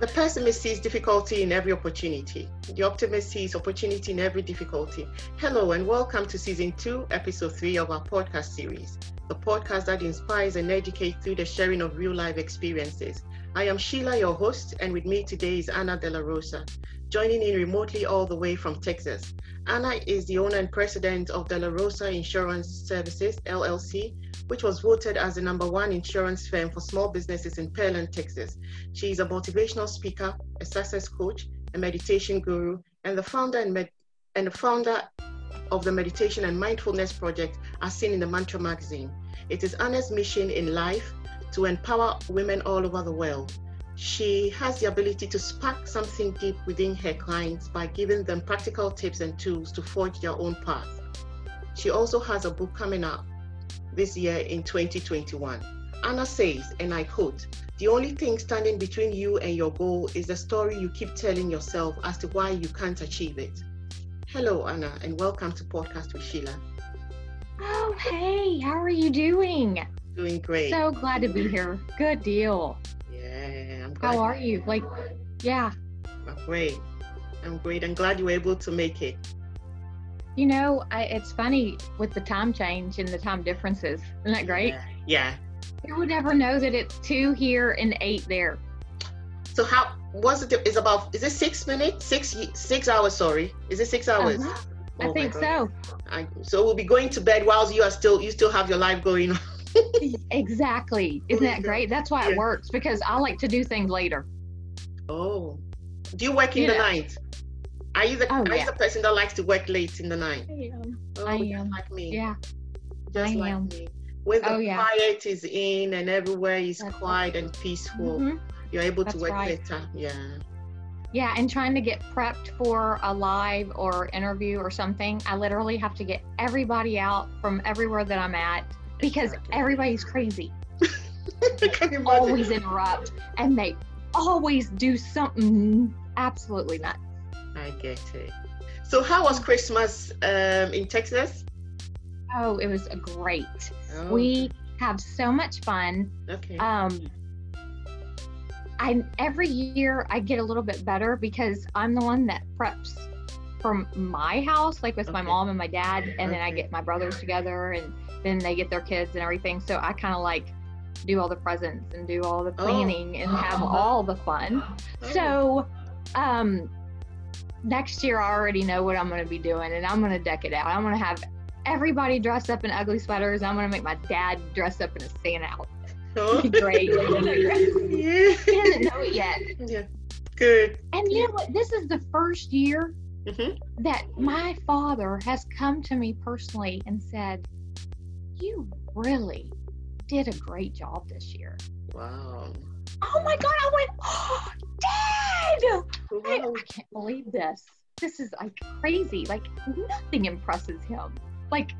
The pessimist sees difficulty in every opportunity. The optimist sees opportunity in every difficulty. Hello, and welcome to season two, episode three of our podcast series, the podcast that inspires and educates through the sharing of real life experiences. I am Sheila, your host, and with me today is Anna De La Rosa, joining in remotely all the way from Texas. Anna is the owner and president of De La Rosa Insurance Services, LLC, which was voted as the number one insurance firm for small businesses in Pearland, Texas. She is a motivational speaker, a success coach, a meditation guru, and the founder and, med- and the founder of the Meditation and Mindfulness Project, as seen in the Mantra magazine. It is Anna's mission in life to empower women all over the world. She has the ability to spark something deep within her clients by giving them practical tips and tools to forge their own path. She also has a book coming out this year in 2021. Anna says, and I quote, the only thing standing between you and your goal is the story you keep telling yourself as to why you can't achieve it. Hello, Anna, and welcome to Podcast with Sheila. Oh, hey, how are you doing? Doing great. So glad to be here. Good deal. How are you? Like, yeah. I'm great. I'm great. I'm glad you were able to make it. You know, I, it's funny with the time change and the time differences. Isn't that great? Yeah. yeah. Who would never know that it's two here and eight there? So how was it? Is about is it six minutes? Six six hours? Sorry, is it six hours? Uh-huh. Oh I think so. I, so we'll be going to bed whilst you are still you still have your life going on. Exactly. Isn't that great? That's why Yeah. it works because I like to do things later. Oh, do you work in You the know. night? Are you the Oh, are you yeah. the person that likes to work late in the night? Oh, I am. like me. Yeah. just I like am. me. When the Oh, yeah. quiet is in and everywhere is That's quiet and peaceful, Mhm. you're able to That's work right. better. Yeah. Yeah, and trying to get prepped for a live or interview or something, I literally have to get everybody out from everywhere that I'm at because everybody's crazy. Always interrupt and they always do something absolutely nuts. I get it. So how was Christmas um, in Texas? Oh, it was great. Oh, We have so much fun. okay. Um I every year I get a little bit better because I'm the one that preps from my house, like with my mom and my dad, and then I get my brothers together and then they get their kids and everything. So I kind of like do all the presents and do all the Oh. planning and have all the fun. Oh, So um next year I already know what I'm gonna be doing and I'm gonna deck it out. I'm gonna have everybody dressed up in ugly sweaters. I'm gonna make my dad dress up in a Santa outfit. oh. Great. yeah. He doesn't know it yet. yeah. Good. And you know what? This is the first year hmm that my father has come to me personally and said, You really did a great job this year. Wow. Oh my God. I went, oh, Dad! I. I can't believe this. This is like crazy. Like, nothing impresses him. Like,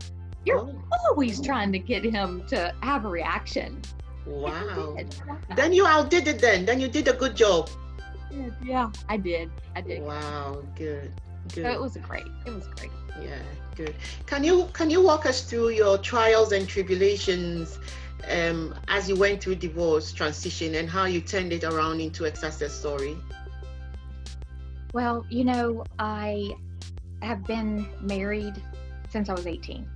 you're Oh, always trying to get him to have a reaction. Wow. Then you outdid it then. Then you did a good job. Yeah, I did. I did. Wow. Good. Good. So it was great. It was great. Yeah, good. Can you can you walk us through your trials and tribulations um, as you went through divorce transition and how you turned it around into a success story? Well, you know, I have been married since I was 18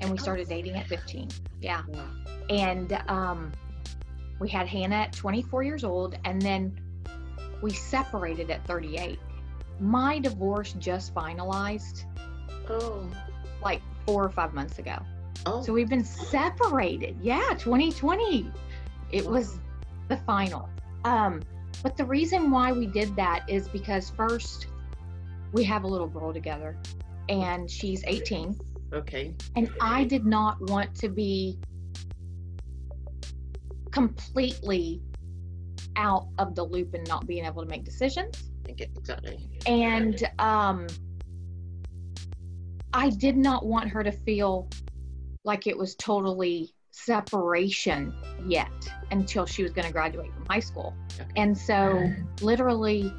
and we started dating at 15. Yeah. Wow. And um, we had Hannah at 24 years old and then we separated at 38. My divorce just finalized Oh. like four or five months ago. Oh. So we've been separated. Yeah, 2020. It was the final. Um, but the reason why we did that is because first, we have a little girl together and she's 18. okay. And I did not want to be completely out of the loop and not being able to make decisions. I get exactly. And um, I did not want her to feel like it was totally separation yet until she was going to graduate from high school. Okay. And so, literally,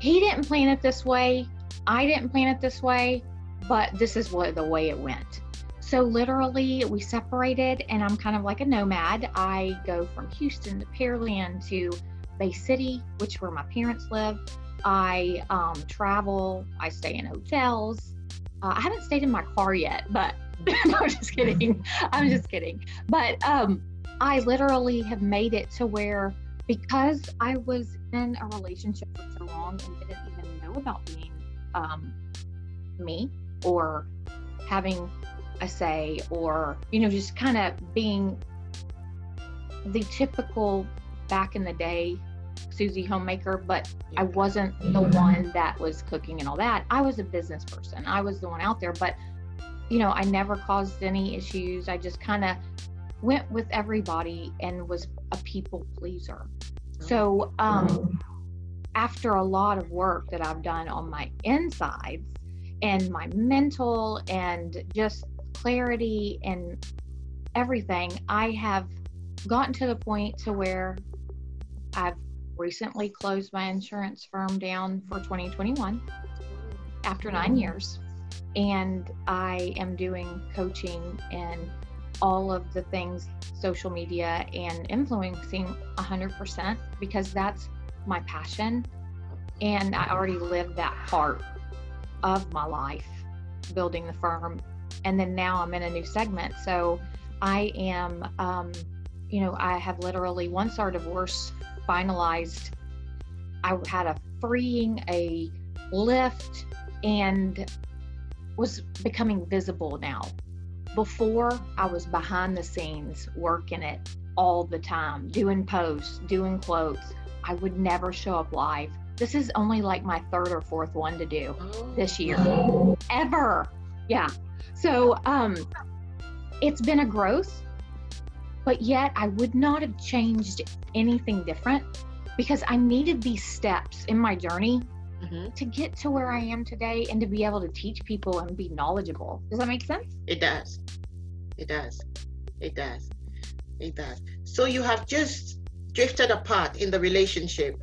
he didn't plan it this way. I didn't plan it this way, but this is what the way it went. So literally, we separated, and I'm kind of like a nomad. I go from Houston to Pearland to Bay City, which where my parents live. I um, travel. I stay in hotels. Uh, I haven't stayed in my car yet, but I'm just kidding. I'm just kidding. But um, I literally have made it to where because I was in a relationship for so long and didn't even know about being um, me or having a say or you know just kind of being the typical back in the day Susie homemaker, but I wasn't the one that was cooking and all that. I was a business person. I was the one out there, but you know, I never caused any issues. I just kind of went with everybody and was a people pleaser. So, um, after a lot of work that I've done on my insides and my mental and just clarity and everything, I have gotten to the point to where I've recently closed my insurance firm down for 2021 after nine years. And I am doing coaching and all of the things social media and influencing 100% because that's my passion. And I already lived that part of my life building the firm. And then now I'm in a new segment. So I am, um, you know, I have literally once our divorce finalized, I had a freeing a lift and was becoming visible now. Before I was behind the scenes working it all the time, doing posts, doing quotes. I would never show up live. This is only like my third or fourth one to do this year. Ever. Yeah. So um it's been a growth but yet I would not have changed anything different because I needed these steps in my journey mm-hmm. to get to where I am today and to be able to teach people and be knowledgeable. Does that make sense? It does. It does. It does. It does. So you have just drifted apart in the relationship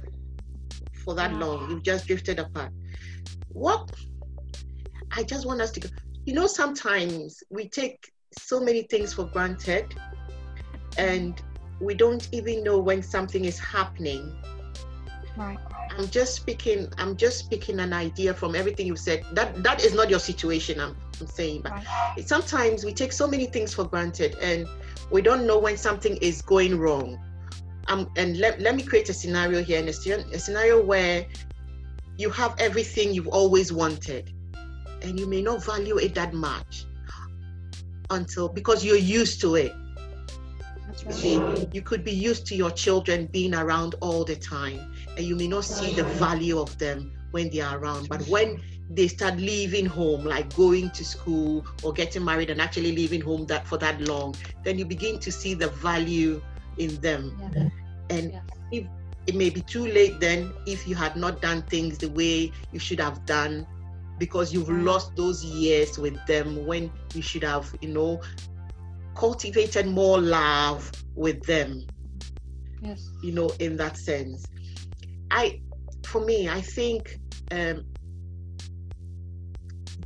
for that yeah. long. You've just drifted apart. What I just want us to go, you know, sometimes we take so many things for granted and we don't even know when something is happening. Right. I'm just speaking i'm just speaking an idea from everything you said. That that is not your situation i'm, I'm saying but right. sometimes we take so many things for granted and we don't know when something is going wrong. Um, and let, let me create a scenario here in a, a scenario where you have everything you've always wanted and you may not value it that much until because you're used to it Right. You could be used to your children being around all the time, and you may not see the value of them when they are around. But when they start leaving home, like going to school or getting married and actually leaving home that for that long, then you begin to see the value in them. Yeah. And yeah. if it may be too late then if you had not done things the way you should have done because you've lost those years with them when you should have you know cultivated more love with them. Yes. You know, in that sense. I for me, I think um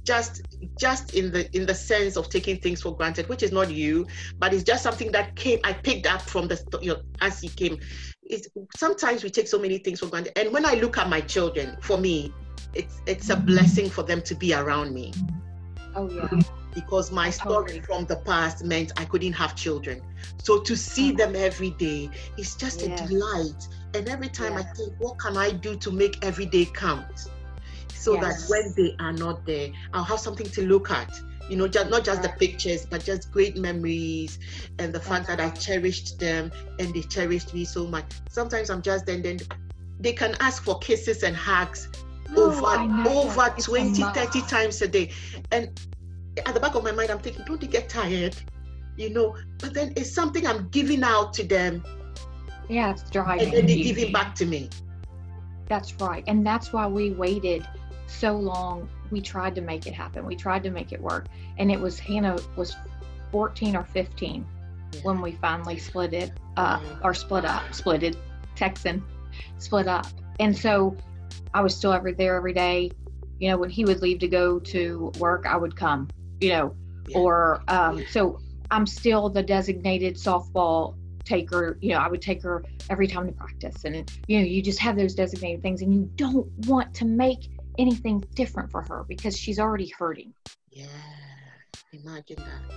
just just in the in the sense of taking things for granted, which is not you, but it's just something that came I picked up from the you know as he came. It's sometimes we take so many things for granted. And when I look at my children, for me, it's it's a blessing for them to be around me. Oh yeah because my story from the past meant I couldn't have children. So to see mm. them every day is just a delight. And every time I think, what can I do to make every day count? So yes. that when they are not there, I'll have something to look at. You know, just not just the pictures, but just great memories and the fact that I cherished them and they cherished me so much. Sometimes I'm just then then they can ask for kisses and hugs over over 20 30 times a day and at the back of my mind, I'm thinking, don't they get tired? You know, but then it's something I'm giving out to them. Yeah, it's driving. And then they give it back to me. That's right. And that's why we waited so long. We tried to make it happen. We tried to make it work. And it was Hannah was 14 or 15 yeah. when we finally split it uh, mm-hmm. or split up, splitted, Texan, split up. And so I was still every there every day. You know, when he would leave to go to work, I would come you know, yeah. or um, so I'm still the designated softball taker. you know, I would take her every time to practice. And, you know, you just have those designated things and you don't want to make anything different for her because she's already hurting. Yeah, imagine that.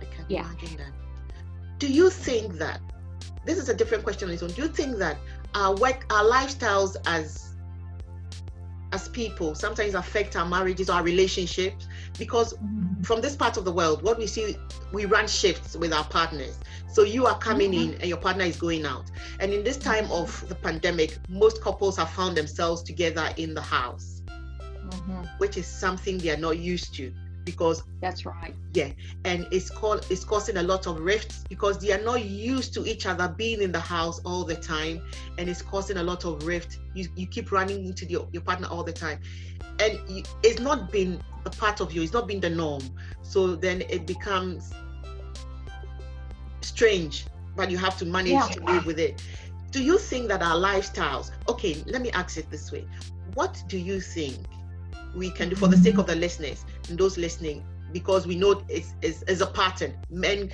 I can Yeah. imagine that. Do you think that this is a different question on its own? Do you think that our work, our lifestyles as as people sometimes affect our marriages, our relationships? Because from this part of the world, what we see, we run shifts with our partners. So you are coming in and your partner is going out. And in this time of the pandemic, most couples have found themselves together in the house, Mhm. which is something they are not used to because That's right. Yeah. And it's called it's causing a lot of rifts because they are not used to each other being in the house all the time and it's causing a lot of rift you, you keep running into your, your partner all the time and you, it's not been a part of you it's not been the norm so then it becomes strange but you have to manage Yeah. to live with it do you think that our lifestyles okay let me ask it this way what do you think we can do for the sake of the listeners and those listening because we know it's, it's, it's a pattern. Men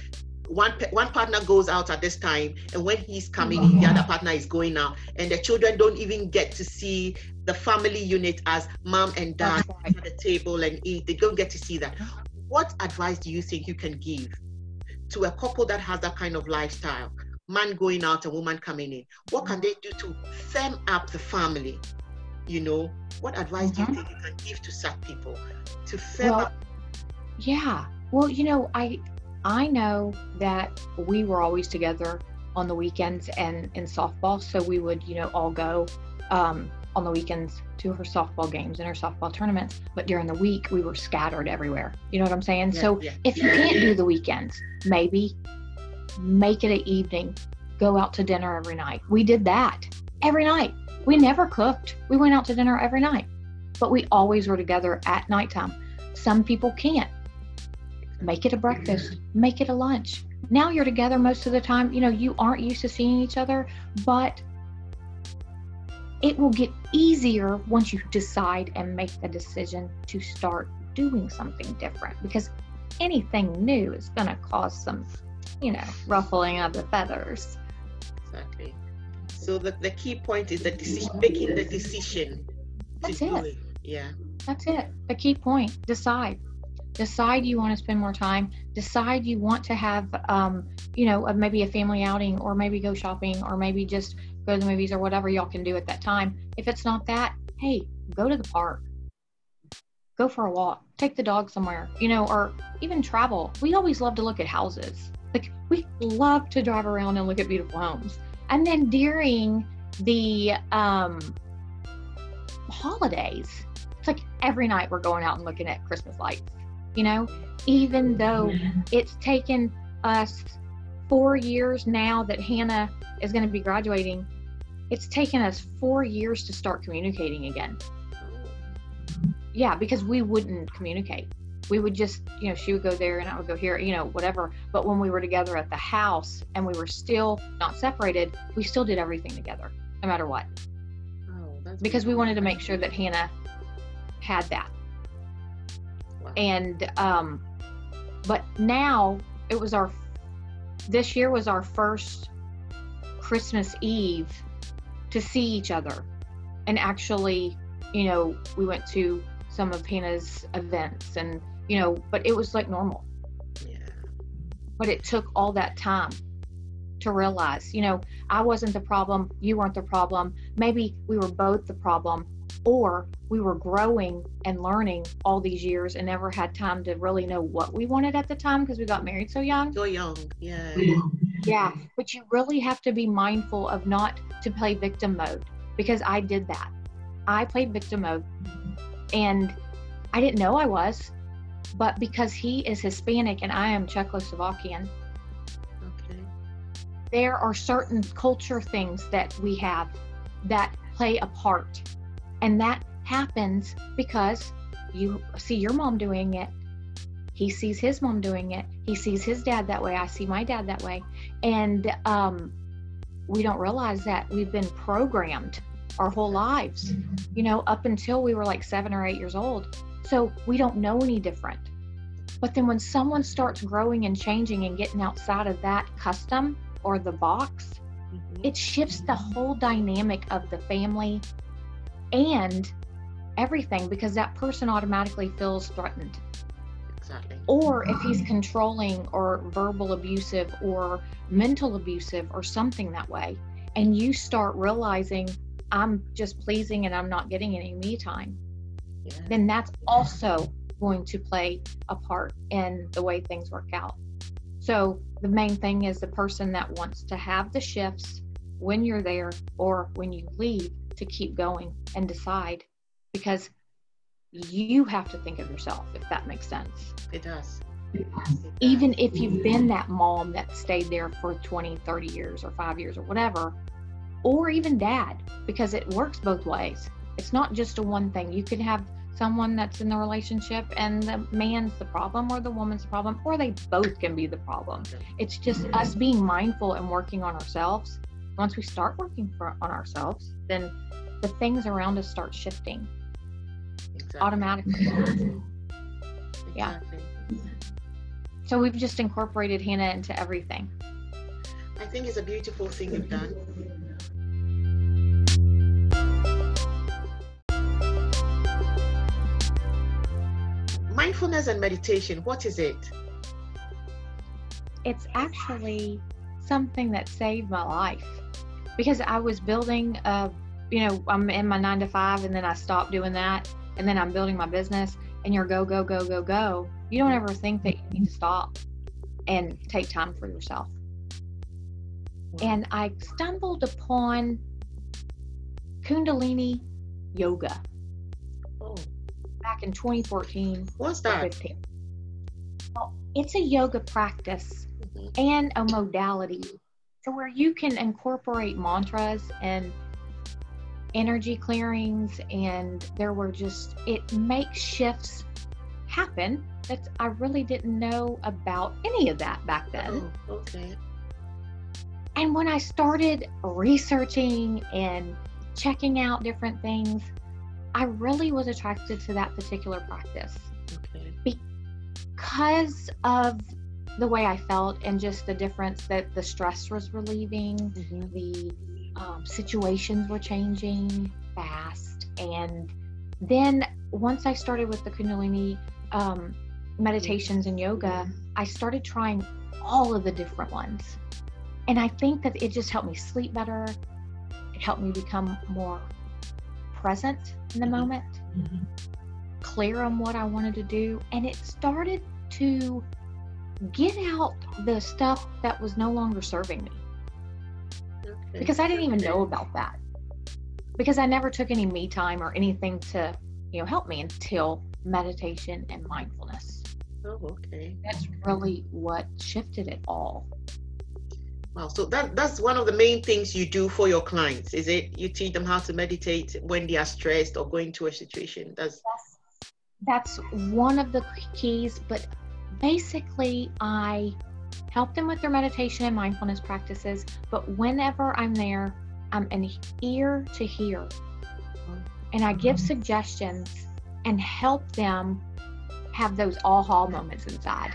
one one partner goes out at this time and when he's coming in the other partner is going out and the children don't even get to see the family unit as mom and dad right. at the table and eat. They don't get to see that. What advice do you think you can give to a couple that has that kind of lifestyle? Man going out and woman coming in. What can they do to firm up the family you know what advice do Mhm. you think you can give to sad people to firm Well, up Yeah. Well, you know, I I know that we were always together on the weekends and in softball, so we would, you know, all go um, on the weekends to her softball games and her softball tournaments. But during the week, we were scattered everywhere. You know what I'm saying? Yeah, so yeah. if you can't do the weekends, maybe make it an evening. Go out to dinner every night. We did that every night. We never cooked. We went out to dinner every night, but we always were together at nighttime. Some people can't. Make it a breakfast, make it a lunch. Now you're together most of the time. You know, you aren't used to seeing each other, but it will get easier once you decide and make the decision to start doing something different because anything new is going to cause some, you know, ruffling of the feathers. Exactly. So the, the key point is the decision, making the decision That's to do it. it. Yeah. That's it. The key point. Decide. Decide you want to spend more time. Decide you want to have, um, you know, a, maybe a family outing, or maybe go shopping, or maybe just go to the movies, or whatever y'all can do at that time. If it's not that, hey, go to the park. Go for a walk. Take the dog somewhere, you know, or even travel. We always love to look at houses. Like we love to drive around and look at beautiful homes. And then during the um, holidays, it's like every night we're going out and looking at Christmas lights, you know, even though it's taken us four years now that Hannah is going to be graduating. It's taken us four years to start communicating again. Yeah, because we wouldn't communicate. We would just, you know, she would go there and I would go here, you know, whatever. But when we were together at the house and we were still not separated, we still did everything together, no matter what Oh, that's because we wanted to make sure that Hannah had that. Wow. And um but now it was our this year was our first Christmas Eve to see each other. And actually, you know, we went to some of Hannah's events and you know, but it was like normal. Yeah. But it took all that time to realize, you know, I wasn't the problem, you weren't the problem. Maybe we were both the problem, or we were growing and learning all these years and never had time to really know what we wanted at the time because we got married so young. So young. Yeah. Yeah, but you really have to be mindful of not to play victim mode because I did that. I played victim mode and I didn't know I was, but because he is Hispanic and I am Czechoslovakian, Okay. there are certain culture things that we have that play a part. And that happens because you see your mom doing it. He sees his mom doing it. He sees his dad that way. I see my dad that way. And um, we don't realize that we've been programmed our whole lives, you know, up until we were like seven or eight years old. So we don't know any different. But then when someone starts growing and changing and getting outside of that custom, or the box, Mhm. it shifts the whole dynamic of the family and everything because that person automatically feels threatened. Exactly. Or if he's controlling or verbal abusive or mental abusive or something that way, and you start realizing I'm just pleasing and I'm not getting any me time. Then that's also going to play a part in the way things work out. So the main thing is the person that wants to have the shifts when you're there or when you leave to keep going and decide because you have to think of yourself if that makes sense. It does. Even if you've been that mom that stayed there for 20, 30 years or 5 years or whatever, or even dad because it works both ways. It's not just a one thing. You could have someone that's in the relationship and the man's the problem or the woman's the problem or they both can be the problem. It's just us being mindful and working on ourselves. Once we start working for, on ourselves, then the things around us start shifting Exactly. automatically. yeah. So we've just incorporated Hannah into everything. I think it's a beautiful thing you've done. Mindfulness and meditation, what is it? It's actually something that saved my life because I was building a, you know, I'm in my nine to five and then I stopped doing that and then I'm building my business and you're go, go, go, go, go. You don't ever think that you need to stop and take time for yourself. And I stumbled upon Kundalini yoga back in 2014 what's that? Well, it's a yoga practice Mhm. and a modality to where you can incorporate mantras and energy clearings and there were just it makes shifts happen that I really didn't know about any of that back then. Oh, okay. And when I started researching and checking out different things, I really was attracted to that particular practice Okay. because of the way I felt and just the difference that the stress was relieving, Mhm. the um, situations were changing fast. And then once I started with the Kundalini um, meditations and yoga, I started trying all of the different ones. And I think that it just helped me sleep better. It helped me become more present in the Mhm. moment, clear on what I wanted to do. And it started to get out the stuff that was no longer serving me Okay. because I didn't even know about that. Because I never took any me time or anything to, you know, help me until meditation and mindfulness. Oh, okay. That's really what shifted it all. Wow. So that that's one of the main things you do for your clients, is it? You teach them how to meditate when they are stressed or going through a situation. That's That's one of the keys, but basically, I help them with their meditation and mindfulness practices. But whenever I'm there, I'm an ear to hear. And I give mm-hmm. suggestions and help them have those aha moments inside.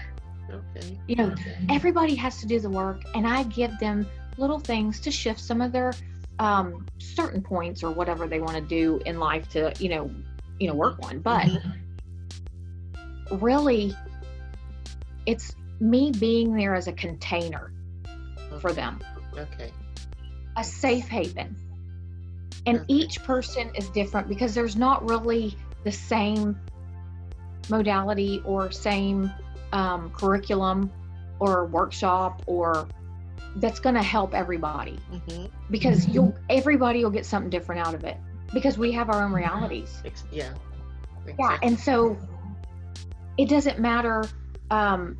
Okay. You know, everybody has to do the work and i give them little things to shift some of their um, certain points or whatever they want to do in life to you know you know work on but really it's me being there as a container for them Okay. a safe haven and Okay. each person is different because there's not really the same modality or same um, curriculum or workshop or that's going to help everybody hmm because you'll everybody will get something different out of it because we have our own realities Yeah. yeah Exactly. and so it doesn't matter um,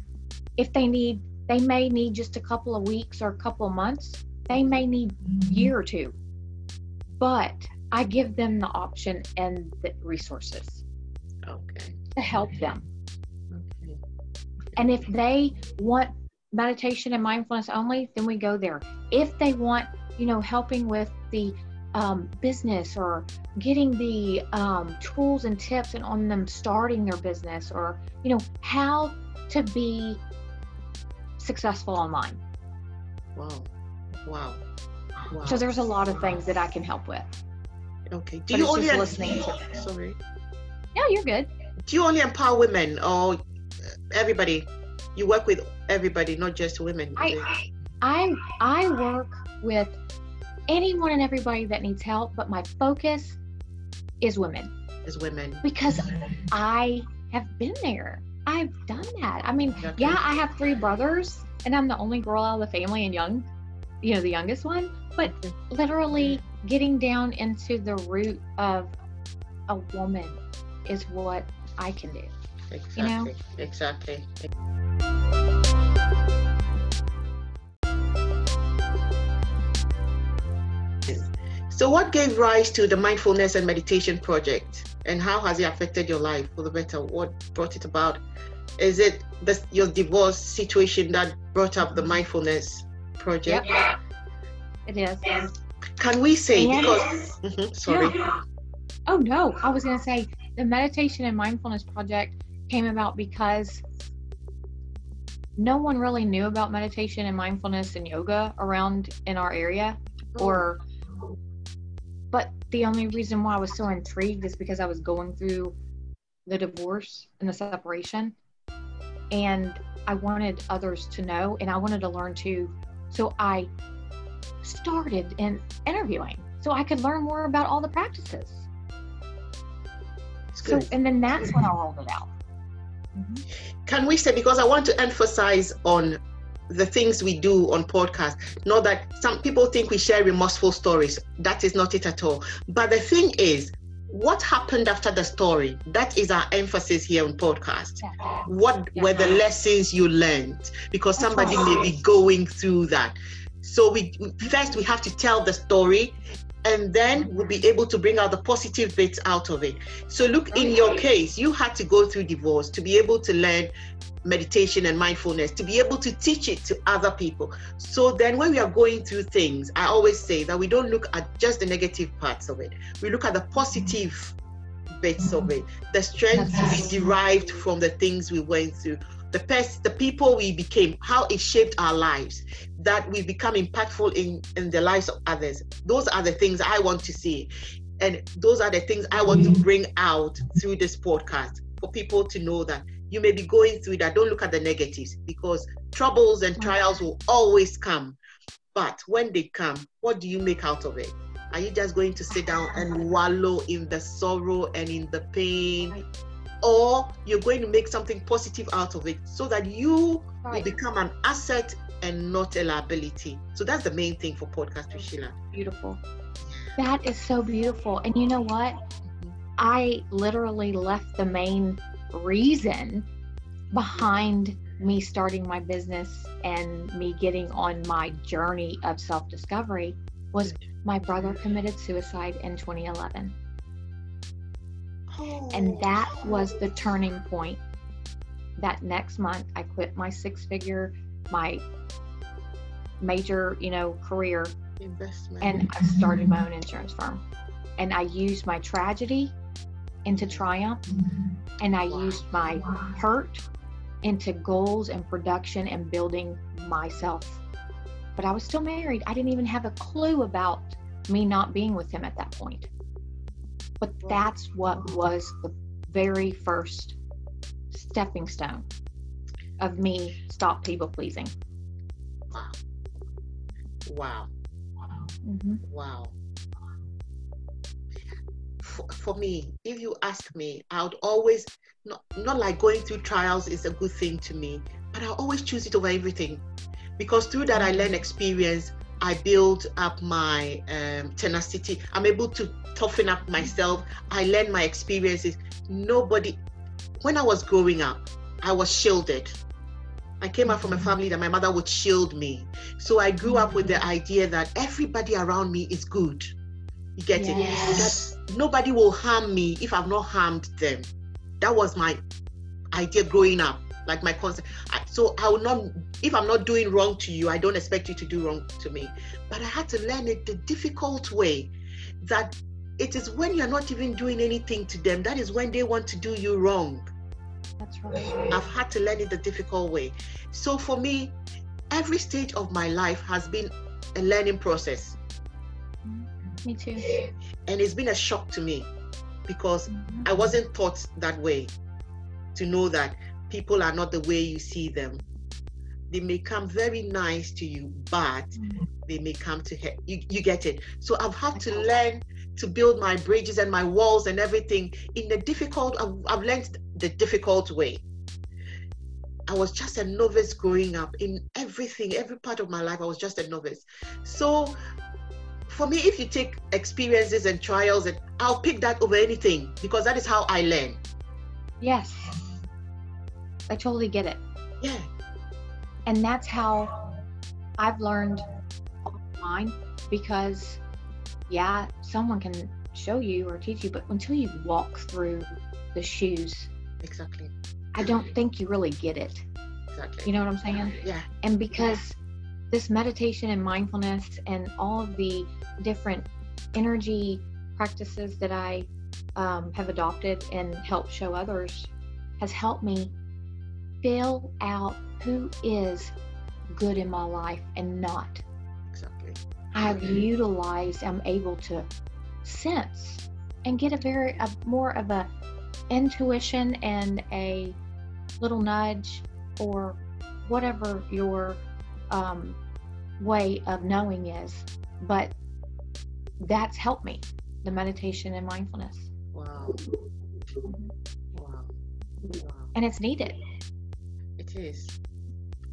if they need they may need just a couple of weeks or a couple of months they may need a year or two but i give them the option and the resources Okay. to help them Okay. And if they want meditation and mindfulness only then we go there if they want you know helping with the um, business or getting the um, tools and tips and on them starting their business or you know how to be successful online Wow. Wow. wow. So there's a lot of things that I can help with. Okay. Do But you only listening to sorry? Yeah, you're good. Do you only empower women or everybody? You work with everybody, not just women. I I I work with anyone and everybody that needs help, but my focus is women as women. because mm-hmm. I have been there. I've done that. I mean, Okay. yeah, I have three brothers and I'm the only girl out of the family and young, you know, the youngest one, but mm-hmm. literally getting down into the root of a woman is what I can do. Exactly. know? Exactly. So, what gave rise to the mindfulness and meditation project, and how has it affected your life for the better? What brought it about? Is it the, your divorce situation that brought up the mindfulness project? Yep. It is. Can we say And- because? Mhm, sorry. Oh no, I was gonna say the meditation and mindfulness project came about because no one really knew about meditation and mindfulness and yoga around in our area oh. or but the only reason why I was so intrigued is because I was going through the divorce and the separation and I wanted others to know and I wanted to learn too. So I started in interviewing so I could learn more about all the practices. So and then that's when I rolled it out Mhm. can we say because i want to emphasize on the things we do on podcast not that some people think we share remorseful stories that is not it at all but the thing is what happened after the story that is our emphasis here on podcast Yeah. what Yeah. were the lessons you learned because somebody may be going through that so we first we have to tell the story and then we'll be able to bring out the positive bits out of it. So look in your case you had to go through divorce to be able to learn meditation and mindfulness to be able to teach it to other people. So then when we are going through things i always say that we don't look at just the negative parts of it. We look at the positive bits of it the strength we derived from the things we went through the pers- the people we became how it shaped our lives that we become impactful in in the lives of others. Those are the things i want to see. And those are the things i want to mm. bring out through this podcast for people to know that you may be going through that. Don't look at the negatives because troubles and mm. trials will always come. But when they come what do you make out of it? Are you just going to sit down and wallow in the sorrow and in the pain. Or you're going to make something positive out of it so that you will become an asset and not a liability. So that's the main thing for podcast with Sheila. beautiful that is so beautiful and you know what mm-hmm. I literally left the main reason behind me starting my business and me getting on my journey of self discovery was mm-hmm. my brother committed suicide in 2011. And that was the turning point. That next month, I quit my six figure, my major, you know, career investment. and I started my own insurance firm. And I used my tragedy into triumph, and I used my hurt into goals and production and building myself. But I was still married. I didn't even have a clue about me not being with him at that point. But that's what was the very first stepping stone of me stop people pleasing. wow. Wow. hmm Wow. For, for me, if you ask me, I would always not not like going through trials is a good thing to me, but I always choose it over everything, because through that I learn experience. I build up my um, tenacity. I'm able to toughen up myself. I learn my experiences. Nobody, when I was growing up, I was shielded. I came out from a family that my mother would shield me. So I grew up with the idea that everybody around me is good. You get it? That nobody will harm me if I've not harmed them. That was my idea growing up, like my concept. So I will not, if I'm not doing wrong to you, I don't expect you to do wrong to me. But I had to learn it the difficult way that it is when you're not even doing anything to them, that is when they want to do you wrong. That's right. I've had to learn it the difficult way. So for me, every stage of my life has been a learning process. Me too. And it's been a shock to me because Mhm. I wasn't taught that way to know that people are not the way you see them. They may come very nice to you, but mm. they may come to hurt you. You get it. So I've had to learn to build my bridges and my walls and everything in the difficult. I've, I've learned the difficult way. I was just a novice growing up in everything, every part of my life. I was just a novice. So for me, if you take experiences and trials, and I'll pick that over anything because that is how I learn. Yes. I totally get it. Yeah, And that's how I've learned online because, yeah, someone can show you or teach you, but until you walk through the shoes, exactly, I don't think you really get it. exactly. You know what I'm saying? Yeah, And because this meditation and mindfulness and all of the different energy practices that I um, have adopted and helped show others has helped me fill out who is good in my life and not. exactly. I've utilized, I'm able to sense and get a very, a, more of a intuition and a little nudge or whatever your um, way of knowing is. But that's helped me, the meditation and mindfulness. Wow, wow, wow. And it's needed. Is.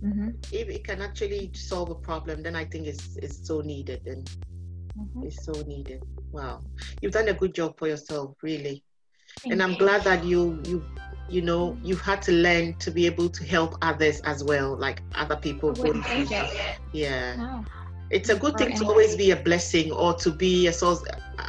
hmm If it can actually solve a problem, then I think it's it's so needed and hmm it's so needed. Wow, you've done a good job for yourself, really. and I'm glad that you you you know you've had to learn to be able to help others as well, like other people. Wouldn't going change through- it. Yeah. No. It's a good Or thing to always be a blessing or to be a source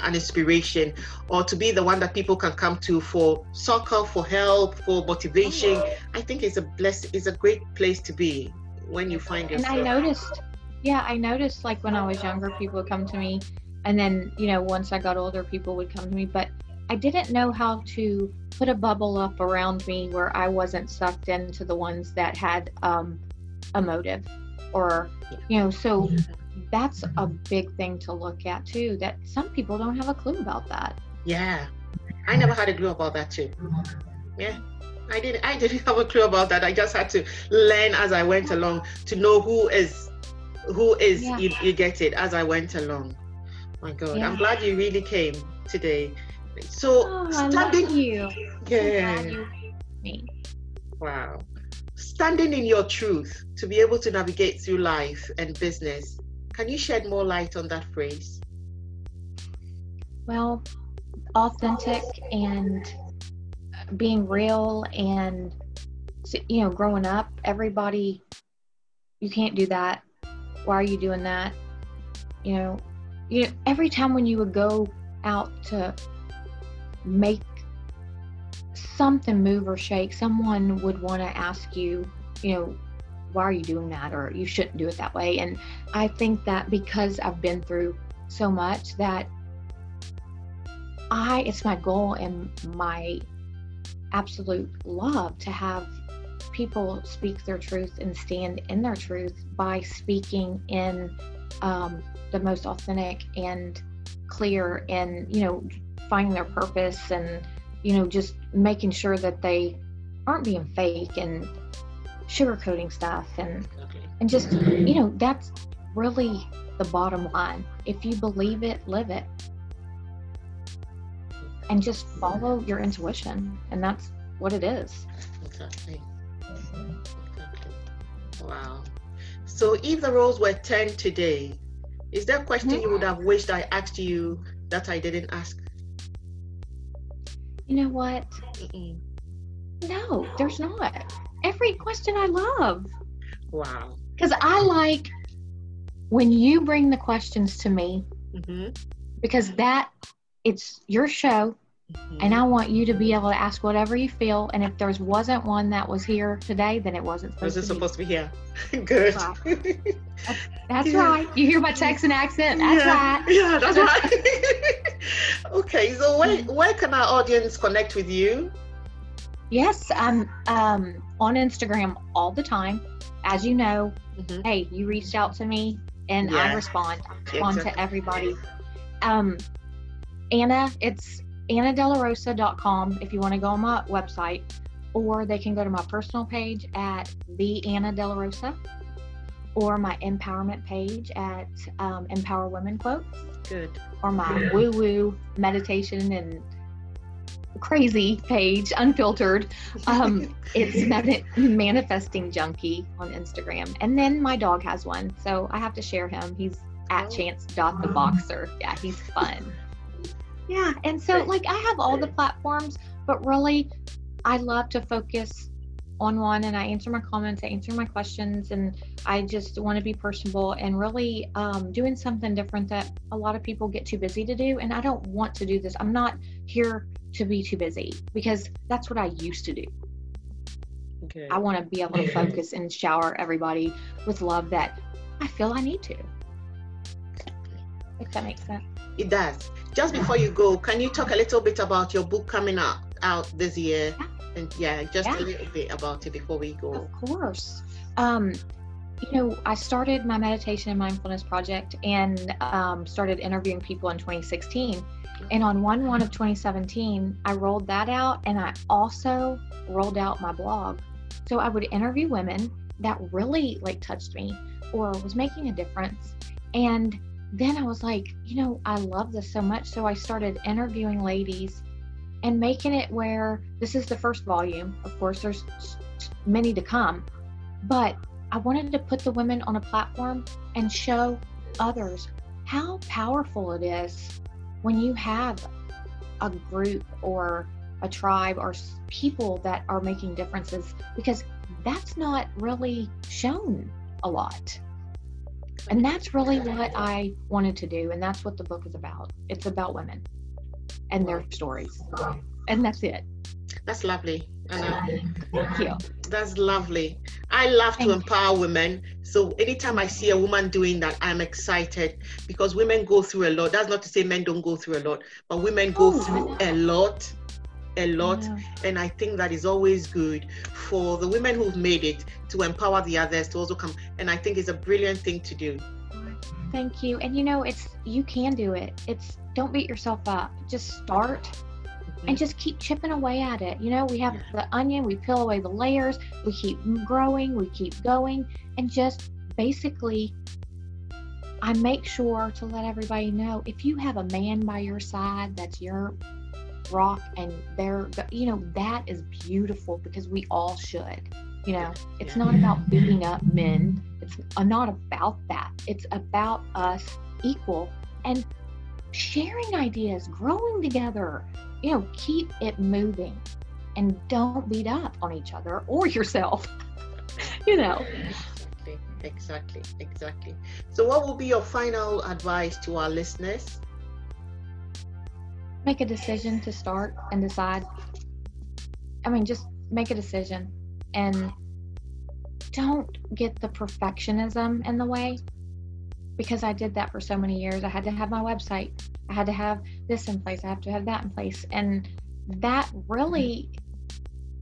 an inspiration or to be the one that people can come to for succor for help for motivation i think it's a bless it's a great place to be when you find yourself. And I noticed, yeah, I noticed like when I was younger, people would come to me. And then, you know, once I got older, people would come to me. But I didn't know how to put a bubble up around me where I wasn't sucked into the ones that had um, a motive or, you know, so that's a big thing to look at too, that some people don't have a clue about that. yeah i never had a clue about that too yeah i didn't i didn't have a clue about that i just had to learn as i went along to know who is who is Yeah. you, you get it as i went along my god Yeah. i'm glad you really came today so Oh, standing you. yeah you me. Wow. Standing in your truth to be able to navigate through life and business. Can you shed more light on that phrase? Well, authentic and uh, being real and you know, growing up, everybody you can't do that. Why are you doing that? You know, you know, every time when you would go out to make something move or shake, someone would want to ask you, you know, why are you doing that or you shouldn't do it that way. And I think that because I've been through so much that I it's my goal and my absolute love to have people speak their truth and stand in their truth by speaking in um, the most authentic and clear and you know finding their purpose and you know just making sure that they aren't being fake and sugarcoating stuff and and just you know that's really the bottom line if you believe it live it and just follow your intuition and that's what it is Exactly. Exactly. Wow. So if the roles were turned today, is there a question you would have wished I asked you that I didn't ask? you know what Mm-mm. no there's not every question i love Wow. because i like when you bring the questions to me hmm because that it's your show and I want you to be able to ask whatever you feel. And if there wasn't one that was here today, then it wasn't supposed Was to be. supposed to be here? Good. Wow. That's Yeah. right. You hear my Texan accent. That's yeah. right. Yeah, that's right. okay, so where, where can our audience connect with you? Yes, I'm um, on Instagram all the time. As you know, Mhm. hey, you reached out to me. and Yeah. I respond. I respond Exactly. to everybody. Um, Anna, it's annadelarosa.com if you want to go on my website, or they can go to my personal page at the Anna Delarosa or my empowerment page at um, Empower Women Quotes, Good. or my woo woo meditation and crazy page, unfiltered. Um, it's mani- manifesting junkie on Instagram, and then my dog has one, so I have to share him. He's at Oh. chance dot the boxer. Yeah, he's fun. Yeah, and so like I have all the platforms, but really, I love to focus on one, and I answer my comments, I answer my questions, and I just want to be personable and really um, doing something different that a lot of people get too busy to do. And I don't want to do this. I'm not here to be too busy because that's what I used to do. Good. I want to be able to focus and shower everybody with love that I feel I need to. If that makes sense. It does. Just before you go, can you talk a little bit about your book coming out out this year? Yeah. And yeah, just Yeah. a little bit about it before we go. Of course. Um, you know, I started my meditation and mindfulness project and um, started interviewing people in 2016. And on 1 1 of 2017, I rolled that out and I also rolled out my blog. So I would interview women that really like touched me or was making a difference. And then I was like, you know, I love this so much. So I started interviewing ladies and making it where this is the first volume. Of course, there's many to come, but I wanted to put the women on a platform and show others how powerful it is when you have a group or a tribe or people that are making differences because that's not really shown a lot. And that's really what I wanted to do. And that's what the book is about. It's about women and their stories. And that's it. That's lovely. Thank you. That's lovely. I love to Thank you. empower women. So anytime I see a woman doing that, I'm excited because women go through a lot. That's not to say men don't go through a lot, but women go Oh, through a lot, a lot. Yeah. And I think that is always good for the women who've made it to empower the others to also come. And I think it's a brilliant thing to do. Thank you. And you know, it's you can do it. It's don't beat yourself up. Just start and just keep chipping away at it. You know, we have the onion, we peel away the layers, we keep growing, we keep going, and just basically, I make sure to let everybody know if you have a man by your side that's your rock and they're, you know, that is beautiful because we all should. You know, it's Yeah. not about beating up men, it's uh, not about that. It's about us equal and sharing ideas, growing together, you know, keep it moving and don't beat up on each other or yourself. you know, Exactly, exactly, exactly. So, what will be your final advice to our listeners? make a decision to start and decide. I mean, just make a decision and don't get the perfectionism in the way because I did that for so many years. I had to have my website, I had to have this in place, I have to have that in place. And that really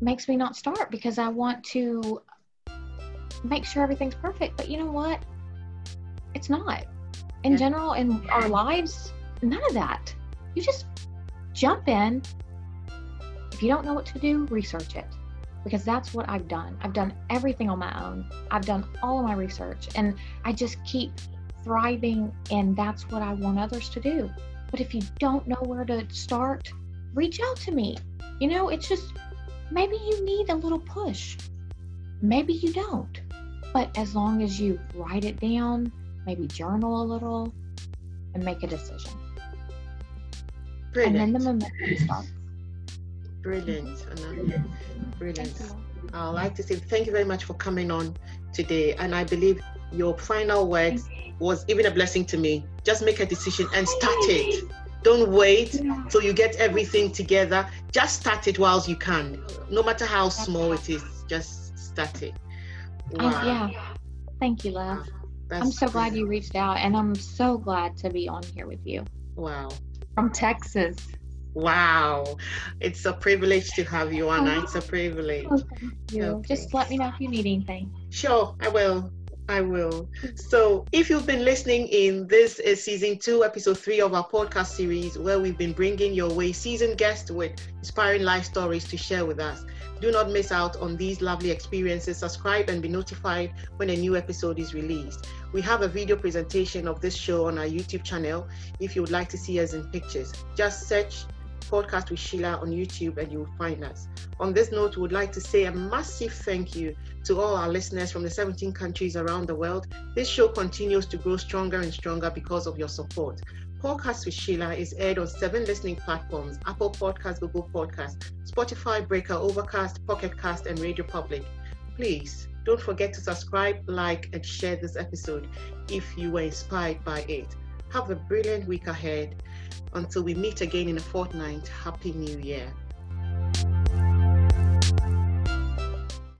makes me not start because I want to make sure everything's perfect. But you know what? It's not. In Yeah. general, in our lives, none of that. You just jump in. If you don't know what to do, research it because that's what I've done. I've done everything on my own. I've done all of my research and I just keep thriving and that's what I want others to do. But if you don't know where to start, reach out to me. You know, it's just maybe you need a little push. Maybe you don't. But as long as you write it down, maybe journal a little and make a decision. Brilliant. And then the momentum starts. Brilliant, Anna. Brilliant. I'd like to say thank you very much for coming on today. And I believe your final words was even a blessing to me. Just make a decision and start it. Don't wait till you get everything together. Just start it whilst you can. No matter how small it is, just start it. Uh, yeah. Thank you, love. That's I'm so glad brilliant. you reached out, and I'm so glad to be on here with you Wow. from Texas. Wow. It's a privilege to have you, Anna. It's a privilege. Oh, thank you. Okay. Just let me know if you need anything. Sure, I will. I will. So, if you've been listening in, this is season two, episode three of our podcast series, where we've been bringing your way seasoned guests with inspiring life stories to share with us. Do not miss out on these lovely experiences. Subscribe and be notified when a new episode is released. We have a video presentation of this show on our YouTube channel if you would like to see us in pictures. Just search Podcast with Sheila on YouTube and you will find us. On this note, we would like to say a massive thank you to all our listeners from the 17 countries around the world. This show continues to grow stronger and stronger because of your support. Podcast with Sheila is aired on seven listening platforms Apple Podcasts, Google Podcasts, Spotify, Breaker, Overcast, Pocket Cast, and Radio Public. Please don't forget to subscribe, like, and share this episode if you were inspired by it. Have a brilliant week ahead. Until we meet again in a fortnight, Happy New Year.